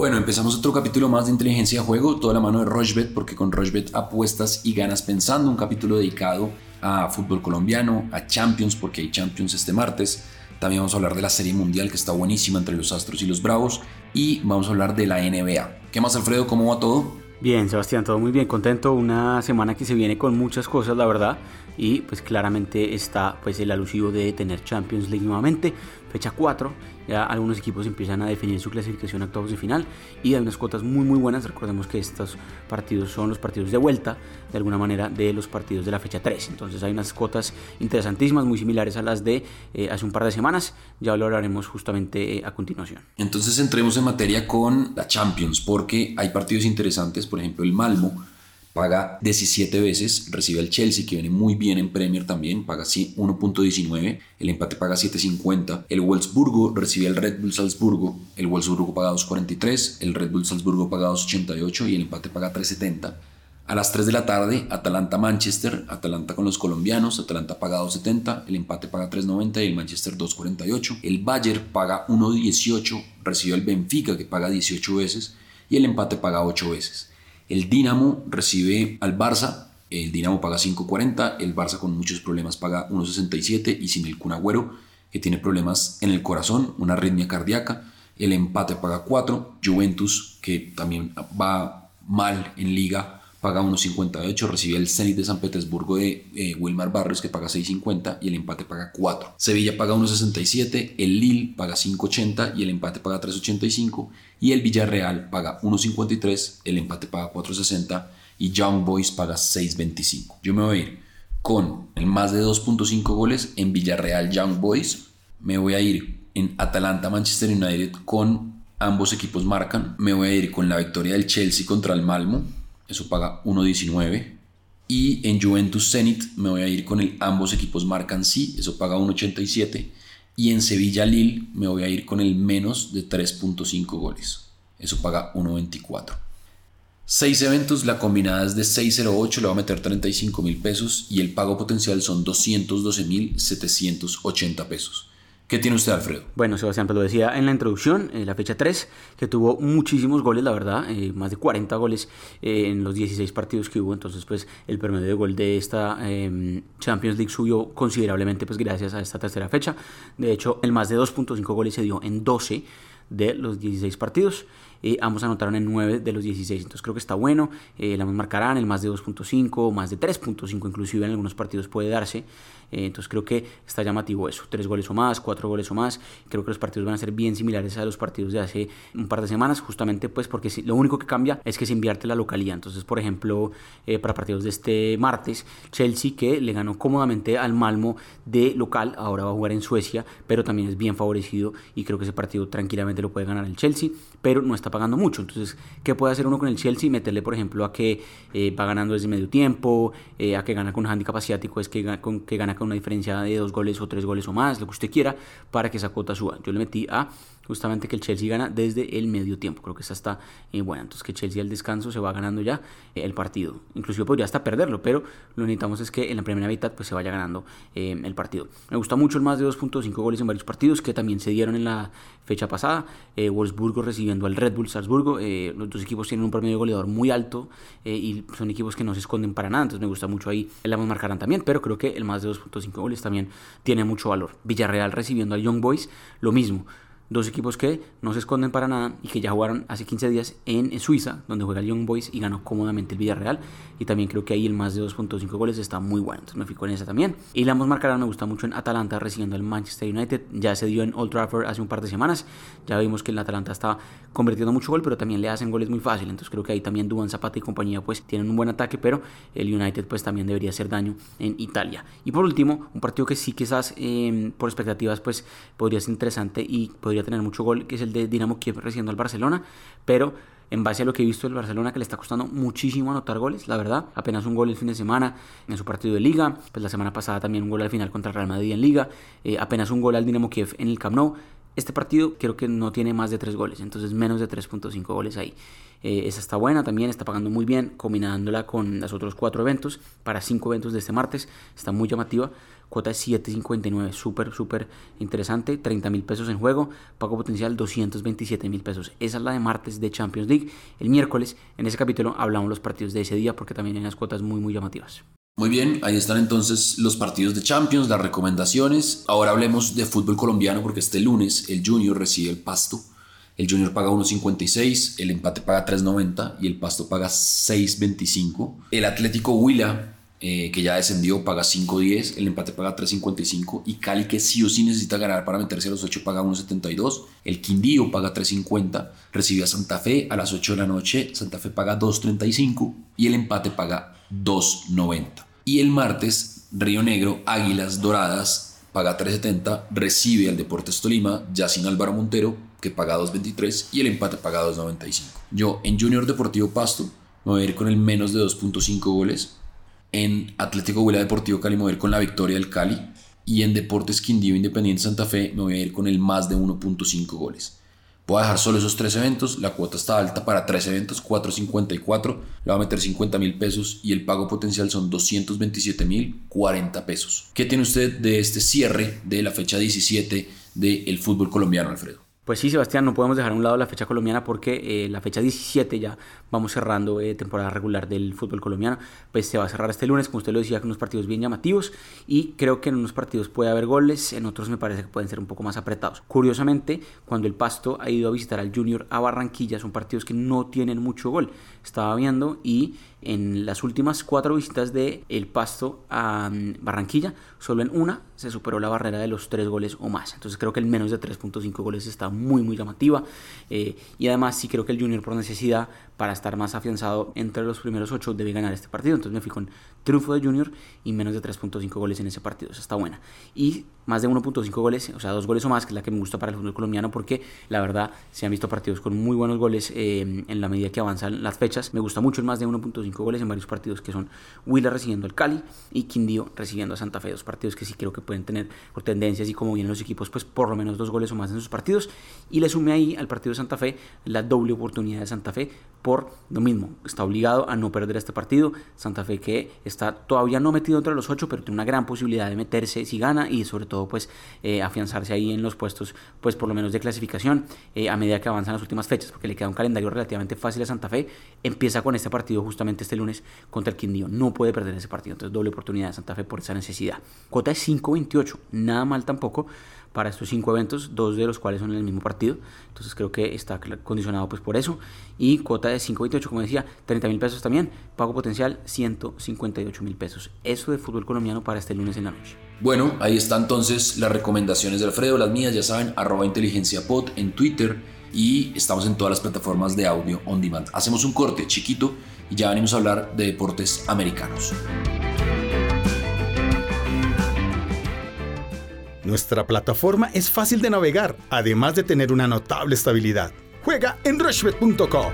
Bueno, empezamos otro capítulo más de inteligencia de juego, toda la mano de Rochbet, porque con Rochbet apuestas y ganas pensando, un capítulo dedicado a fútbol colombiano, a Champions, porque hay Champions este martes. También vamos a hablar de la Serie Mundial, que está buenísima entre los Astros y los Bravos. Y vamos a hablar de la NBA. ¿Qué más, Alfredo? ¿Cómo va todo? Bien, Sebastián, todo muy bien, contento. Una semana que se viene con muchas cosas, la verdad. Y pues claramente está pues el alusivo de tener Champions League nuevamente fecha 4. Ya algunos equipos empiezan a definir su clasificación a octavos de final y hay unas cuotas muy muy buenas. Recordemos que estos partidos son los partidos de vuelta, de alguna manera, de los partidos de la fecha 3. Entonces hay unas cuotas interesantísimas, muy similares a las de eh, hace un par de semanas. Ya lo hablaremos justamente eh, a continuación. Entonces entremos en materia con la Champions, porque hay partidos interesantes, por ejemplo el Malmo paga 17 veces, recibe al Chelsea que viene muy bien en Premier también, paga 1.19, el empate paga 7.50, el Wolfsburgo recibe al Red Bull Salzburgo, el Wolfsburgo paga 2.43, el Red Bull Salzburgo paga 2.88 y el empate paga 3.70. A las 3 de la tarde, Atalanta-Manchester, Atalanta con los colombianos, Atalanta paga 2.70, el empate paga 3.90 y el Manchester 2.48. El Bayern paga 1.18, recibe al Benfica que paga 18 veces y el empate paga 8 veces. El Dinamo recibe al Barça, el Dinamo paga 5.40, el Barça con muchos problemas paga 1.67 y sin el Kun que tiene problemas en el corazón, una arritmia cardíaca, el empate paga 4, Juventus que también va mal en liga paga 1.58, recibe el Zenit de San Petersburgo de eh, Wilmar Barrios que paga 6.50 y el empate paga 4. Sevilla paga 1.67, el Lille paga 5.80 y el empate paga 3.85 y el Villarreal paga 1.53, el empate paga 4.60 y Young Boys paga 6.25. Yo me voy a ir con el más de 2.5 goles en Villarreal Young Boys, me voy a ir en Atalanta Manchester United con ambos equipos marcan, me voy a ir con la victoria del Chelsea contra el Malmo eso paga 1.19. Y en Juventus Zenit me voy a ir con el ambos equipos marcan sí, eso paga 1.87. Y en Sevilla Lille me voy a ir con el menos de 3.5 goles, eso paga 1.24. Seis eventos, la combinada es de 608, le va a meter 35 mil pesos y el pago potencial son 212 mil 780 pesos. ¿Qué tiene usted, Alfredo? Bueno, Sebastián, pues lo decía en la introducción, en la fecha 3, que tuvo muchísimos goles, la verdad, eh, más de 40 goles eh, en los 16 partidos que hubo, entonces pues el promedio de gol de esta em, Champions League subió considerablemente pues gracias a esta tercera fecha. De hecho, el más de 2.5 goles se dio en 12 de los 16 partidos. Eh, ambos anotaron en 9 de los 16, entonces creo que está bueno. Eh, la marcarán el más de 2.5, más de 3.5 inclusive en algunos partidos puede darse. Eh, entonces creo que está llamativo eso, 3 goles o más, 4 goles o más. Creo que los partidos van a ser bien similares a los partidos de hace un par de semanas, justamente pues porque lo único que cambia es que se invierte la localidad. Entonces, por ejemplo, eh, para partidos de este martes, Chelsea que le ganó cómodamente al Malmo de local, ahora va a jugar en Suecia, pero también es bien favorecido y creo que ese partido tranquilamente lo puede ganar el Chelsea, pero no está pagando mucho. Entonces, ¿qué puede hacer uno con el Chelsea? Meterle, por ejemplo, a que eh, va ganando desde medio tiempo, a que gana con un handicap asiático, es que, con, que gana con una diferencia de dos goles o tres goles o más, lo que usted quiera, para que esa cuota suba. Yo le metí a justamente que el Chelsea gana desde el medio tiempo. Creo que esa está eh, buena. Entonces que Chelsea al descanso se va ganando ya eh, el partido. Inclusive podría hasta perderlo, pero lo necesitamos es que en la primera mitad pues se vaya ganando eh, el partido. Me gusta mucho el más de 2.5 goles en varios partidos que también se dieron en la fecha pasada. Wolfsburgo recibiendo al Red Bull Salzburgo. los dos equipos tienen un promedio goleador muy alto y son equipos que no se esconden para nada. Entonces me gusta mucho ahí. El marcarán también, pero creo que el más de 2.5 goles también tiene mucho valor. Villarreal recibiendo al Young Boys, lo mismo dos equipos que no se esconden para nada y que ya jugaron hace 15 días en Suiza, donde juega el Young Boys y ganó cómodamente el Villarreal. Y también creo que ahí el más de 2.5 goles está muy bueno, entonces me fijo en esa también. Y la ambos marcarán me gusta mucho en Atalanta recibiendo al Manchester United. Ya se dio en Old Trafford hace un par de semanas. Ya vimos que el Atalanta está convirtiendo mucho gol, pero también le hacen goles muy fácil. Entonces creo que ahí también Duan Zapata y compañía pues tienen un buen ataque, pero el United pues también debería hacer daño en Italia. Y por último, un partido que sí quizás eh, por expectativas pues podría ser interesante y podría tener mucho gol, que el de Dinamo Kiev recibiendo al Barcelona, pero en base a lo que he visto del Barcelona que le está costando muchísimo anotar goles, la verdad, apenas un gol el fin de semana en su partido de liga, pues la semana pasada también un gol al final contra el Real Madrid en liga, eh, apenas un gol al Dinamo Kiev en el Camp Nou, Este partido creo que no tiene más de 3 goles, entonces menos de 3.5 goles ahí. Eh, esa está buena también, está pagando muy bien, combinándola con los otros 4 eventos, para 5 eventos de este martes, está muy llamativa. Cuota de 7.59, súper, súper interesante, 30 mil pesos en juego, pago potencial 227 mil pesos. Esa es la de martes de Champions League. El miércoles, en ese capítulo, hablamos los partidos de ese día porque también hay unas cuotas muy, muy llamativas. Muy bien, ahí están entonces los partidos de Champions, las recomendaciones. Ahora hablemos de fútbol colombiano porque este lunes el Junior recibe el Pasto. El Junior paga 1.56, el empate paga 3.90 y el Pasto paga 6.25. El Atlético Huila, eh, que ya descendió, paga 5.10, el empate paga 3.55 y Cali, que sí o sí necesita ganar para meterse a los 8, paga 1.72. El Quindío paga 3.50, recibe a Santa Fe a las 8 de la noche, Santa Fe paga 2.35 y el empate paga 2.90. Y el martes, Río Negro, Águilas Doradas, paga 3.70, recibe al Deportes Tolima, ya sin Álvaro Montero, que paga 2.23 y el empate paga 2.95. Yo en Junior Deportivo Pasto me voy a ir con el menos de 2.5 goles. En Atlético Huila Deportivo Cali me con la victoria del Cali. Y en Deportes Quindío Independiente Santa Fe me voy a ir con el más de 1.5 goles. Voy a dejar solo esos tres eventos. La cuota está alta para tres eventos, 4.54. Le voy a meter 50 mil pesos y el pago potencial son 227 mil 40 pesos. ¿Qué tiene usted de este cierre de la fecha 17 del fútbol colombiano, Alfredo? Pues sí, Sebastián, no podemos dejar a un lado la fecha colombiana porque eh, la fecha 17 ya vamos cerrando eh, temporada regular del fútbol colombiano. Pues se va a cerrar este lunes, como usted lo decía, con unos partidos bien llamativos y creo que en unos partidos puede haber goles, en otros me parece que pueden ser un poco más apretados. Curiosamente, cuando el Pasto ha ido a visitar al Junior a Barranquilla, son partidos que no tienen mucho gol. Estaba viendo y en las últimas cuatro visitas de El Pasto a mm, Barranquilla, solo en una se superó la barrera de los tres goles o más. Entonces creo que el menos de 3.5 goles está muy, muy llamativa. Eh, y además sí creo que el Junior por necesidad para estar más afianzado entre los primeros ocho debe ganar este partido. Entonces me fui con triunfo de Junior y menos de 3.5 goles en ese partido. Eso está buena. Y más de 1.5 goles, o sea, dos goles o más, que es la que me gusta para el fútbol colombiano porque la verdad se han visto partidos con muy buenos goles eh, en la medida que avanzan las fechas. Me gusta mucho el más de 1.5 goles en varios partidos que son Huila recibiendo al Cali y Quindío recibiendo a Santa Fe. Dos partidos que sí creo que pueden tener por tendencias y como vienen los equipos, pues por lo menos dos goles o más en sus partidos. Y le sumé ahí al partido de Santa Fe la doble oportunidad de Santa Fe lo mismo. Está obligado a no perder este partido. Santa Fe que está todavía no metido entre los ocho, pero tiene una gran posibilidad de meterse si gana y sobre todo pues eh, afianzarse ahí en los puestos pues por lo menos de clasificación eh, a medida que avanzan las últimas fechas, porque le queda un calendario relativamente fácil a Santa Fe. Empieza con este partido justamente este lunes contra el Quindío. No puede perder ese partido, entonces doble oportunidad de Santa Fe por esa necesidad. Cuota es 5.28, nada mal tampoco para estos cinco eventos, dos de los cuales son en el mismo partido. Entonces creo que está condicionado pues por eso. Y cuota de 5.28, como decía, 30 mil pesos también. Pago potencial 158 mil pesos. Eso de fútbol colombiano para este lunes en la noche. Bueno, ahí están entonces las recomendaciones de Alfredo, las mías, ya saben, arroba inteligenciapod en Twitter y estamos en todas las plataformas de audio on demand. Hacemos un corte chiquito y ya venimos a hablar de deportes americanos. Nuestra plataforma es fácil de navegar, además de tener una notable estabilidad. Juega en rushbet.com.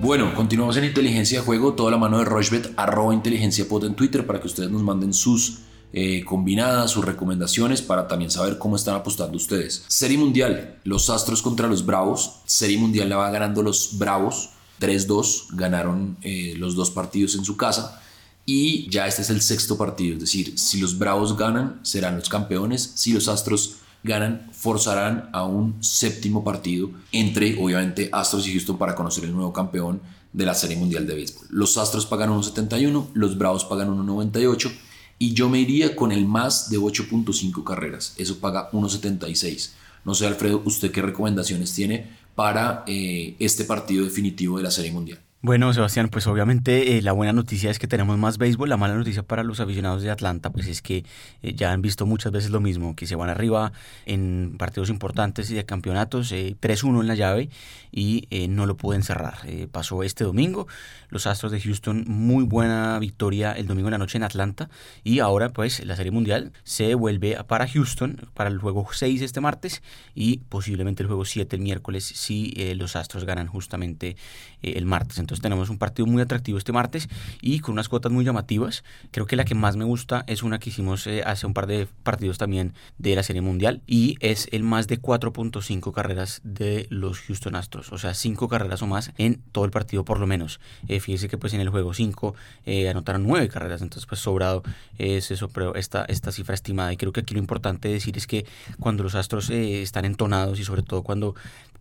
Bueno, continuamos en Inteligencia de Juego, toda la mano de Rushbet, arroba inteligencia pod en Twitter para que ustedes nos manden sus eh, combinadas, sus recomendaciones para también saber cómo están apostando ustedes. Serie Mundial, los Astros contra los Bravos. Serie Mundial la va ganando los Bravos, 3-2, ganaron eh, los dos partidos en su casa. Y ya este es el sexto partido, es decir, si los Bravos ganan, serán los campeones, si los Astros ganan, forzarán a un séptimo partido entre, obviamente, Astros y Houston para conocer el nuevo campeón de la Serie Mundial de Béisbol. Los Astros pagan 1.71, los Bravos pagan 1.98 y yo me iría con el más de 8.5 carreras, eso paga 1.76. No sé, Alfredo, ¿usted qué recomendaciones tiene para eh, este partido definitivo de la Serie Mundial? Bueno, Sebastián, pues obviamente eh, la buena noticia es que tenemos más béisbol. La mala noticia para los aficionados de Atlanta, pues es que eh, ya han visto muchas veces lo mismo, que se van arriba en partidos importantes y de campeonatos, 3-1 en la llave y no lo pueden cerrar. pasó este domingo, los Astros de Houston, muy buena victoria el domingo en la noche en Atlanta y ahora pues la Serie Mundial se vuelve para Houston para el juego 6 este martes y posiblemente el juego 7 el miércoles si los Astros ganan justamente el martes. Entonces, Entonces tenemos un partido muy atractivo este martes y con unas cuotas muy llamativas. Creo que la que más me gusta es una que hicimos eh, hace un par de partidos también de la Serie Mundial y es el más de 4.5 carreras de los Houston Astros. O sea, 5 carreras o más en todo el partido por lo menos. Eh, fíjese que pues en el juego 5 eh, anotaron 9 carreras, entonces pues sobrado es eso, pero esta, esta cifra estimada. Y creo que aquí lo importante decir es que cuando los Astros están entonados y sobre todo cuando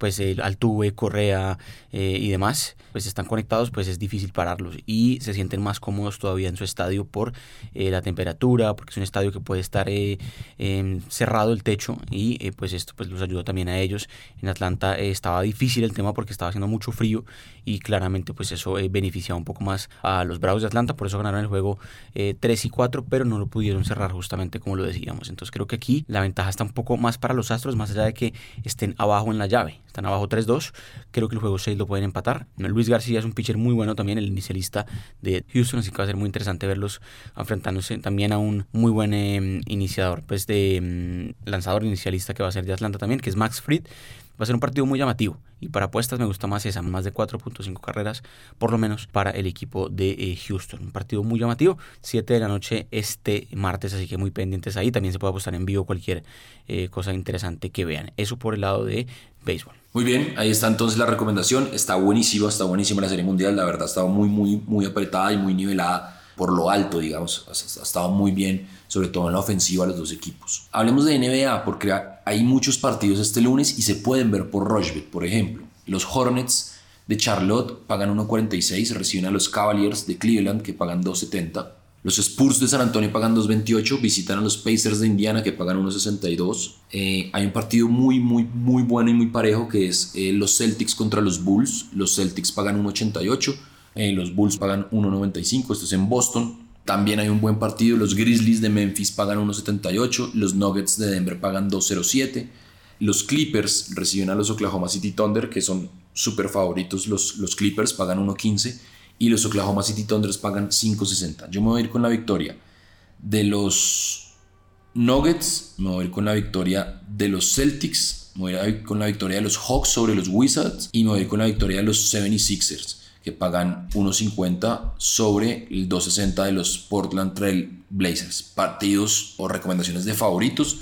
pues el Altuve, Correa y demás pues están conectados, pues es difícil pararlos y se sienten más cómodos todavía en su estadio por eh, la temperatura, porque es un estadio que puede estar eh, em, cerrado el techo y eh, pues esto pues los ayuda también a ellos. En Atlanta estaba difícil el tema porque estaba haciendo mucho frío y claramente pues eso beneficiaba un poco más a los Bravos de Atlanta, por eso ganaron el juego 3 y 4, pero no lo pudieron cerrar justamente como lo decíamos. Entonces creo que aquí la ventaja está un poco más para los Astros, más allá de que estén abajo en la llave, están abajo 3-2, creo que el juego 6 lo pueden empatar. Luis García es un pitcher muy bueno también, el inicialista de Houston, así que va a ser muy interesante verlos enfrentándose también a un muy buen em, iniciador, pues de em, lanzador inicialista que va a ser de Atlanta también, que es Max Fried. Va a ser un partido muy llamativo y para apuestas me gusta más esa, más de 4.5 carreras por lo menos para el equipo de eh, Houston. Un partido muy llamativo, 7 de la noche este martes, así que muy pendientes ahí. También se puede apostar en vivo cualquier eh, cosa interesante que vean. Eso por el lado de béisbol. Muy bien, ahí está entonces la recomendación. Está buenísima, está buenísima la serie mundial. La verdad, ha estado muy, muy, muy apretada y muy nivelada por lo alto, digamos. Ha estado muy bien, sobre todo en la ofensiva, los dos equipos. Hablemos de NBA, porque hay muchos partidos este lunes y se pueden ver por Rochbet, por ejemplo. Los Hornets de Charlotte pagan 1.46, reciben a los Cavaliers de Cleveland que pagan 2.70. Los Spurs de San Antonio pagan 2.28, visitan a los Pacers de Indiana que pagan 1.62. Eh, hay un partido muy, muy, muy bueno y muy parejo que es eh, los Celtics contra los Bulls. Los Celtics pagan 1.88, eh, los Bulls pagan 1.95, esto es en Boston. También hay un buen partido, los Grizzlies de Memphis pagan 1.78, los Nuggets de Denver pagan 2.07. Los Clippers reciben a los Oklahoma City Thunder, que son súper favoritos los, los Clippers, pagan 1.15 y los Oklahoma City Thunders pagan 5.60. Yo me voy a ir con la victoria de los Nuggets, me voy a ir con la victoria de los Celtics, me voy a ir con la victoria de los Hawks sobre los Wizards y me voy a ir con la victoria de los 76ers que pagan 1.50 sobre el 2.60 de los Portland Trail Blazers. Partidos o recomendaciones de favoritos.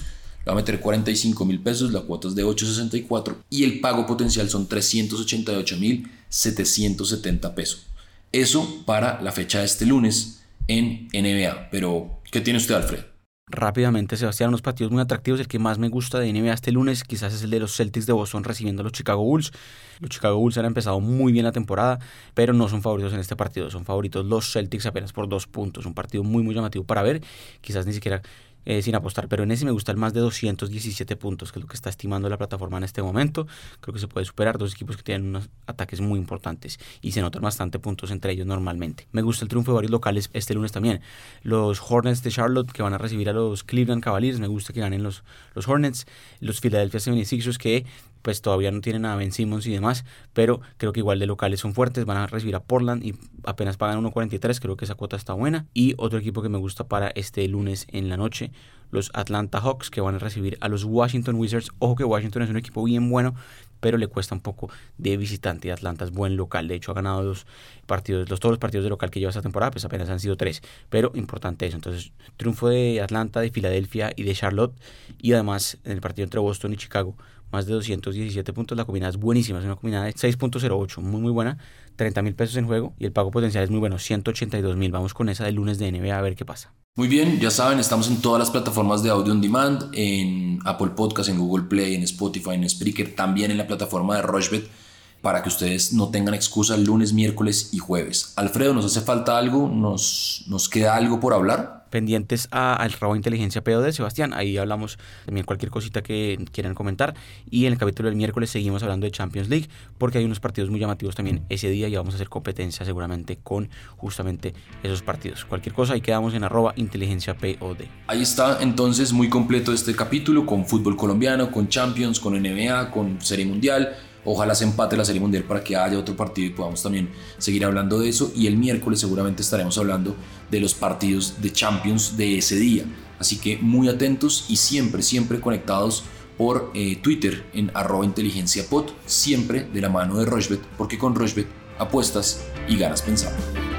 Va a meter 45 mil pesos, la cuota es de 8.64 y el pago potencial son 388 mil 770 pesos. Eso para la fecha de este lunes en NBA. Pero, ¿qué tiene usted, Alfred? Rápidamente, Sebastián, unos partidos muy atractivos. El que más me gusta de NBA este lunes quizás es el de los Celtics de Boston recibiendo a los Chicago Bulls. Los Chicago Bulls han empezado muy bien la temporada, pero no son favoritos en este partido. Son favoritos los Celtics apenas por dos puntos. Un partido muy, muy llamativo para ver. Quizás ni siquiera eh, sin apostar, pero en ese me gusta el más de 217 puntos, que es lo que está estimando la plataforma en este momento. Creo que se puede superar dos equipos que tienen unos ataques muy importantes y se notan bastante puntos entre ellos normalmente. Me gusta el triunfo de varios locales este lunes también. Los Hornets de Charlotte que van a recibir a los Cleveland Cavaliers, me gusta que ganen los, los Hornets. Los Philadelphia 76ers que pues todavía no tienen a Ben Simmons y demás, pero creo que igual de locales son fuertes, van a recibir a Portland y apenas pagan 1.43, creo que esa cuota está buena. Y otro equipo que me gusta para este lunes en la noche, los Atlanta Hawks, que van a recibir a los Washington Wizards. Ojo que Washington es un equipo bien bueno, pero le cuesta un poco de visitante Atlanta es buen local. De hecho, ha ganado los partidos, los, todos los partidos de local que lleva esta temporada, pues apenas han sido tres. Pero importante eso. Entonces, triunfo de Atlanta, de Filadelfia y de Charlotte. Y además, en el partido entre Boston y Chicago, más de 217 puntos. La combinada es buenísima, es una combinada de 6.08, muy muy buena. 30 mil pesos en juego y el pago potencial es muy bueno, 182 mil. Vamos con esa del lunes de NBA a ver qué pasa. Muy bien, ya saben, estamos en todas las plataformas de audio on demand, en Apple Podcast, en Google Play, en Spotify, en Spreaker, también en la plataforma de Rochebet para que ustedes no tengan excusa lunes, miércoles y jueves. Alfredo, ¿nos hace falta algo? ¿Nos, nos queda algo por hablar? Pendientes al Rabo Inteligencia POD, Sebastián. Ahí hablamos también cualquier cosita que quieran comentar. Y en el capítulo del miércoles seguimos hablando de Champions League, porque hay unos partidos muy llamativos también ese día y vamos a hacer competencia seguramente con justamente esos partidos. Cualquier cosa, ahí quedamos en arroba inteligencia POD. Ahí está entonces muy completo este capítulo con fútbol colombiano, con Champions, con NBA, con Serie Mundial Ojalá se empate la Serie Mundial para que haya otro partido y podamos también seguir hablando de eso. Y el miércoles seguramente estaremos hablando de los partidos de Champions de ese día. Así que muy atentos y siempre, siempre conectados por eh, Twitter en arroba inteligencia siempre de la mano de Rochbet, porque con Rochbet apuestas y ganas pensando.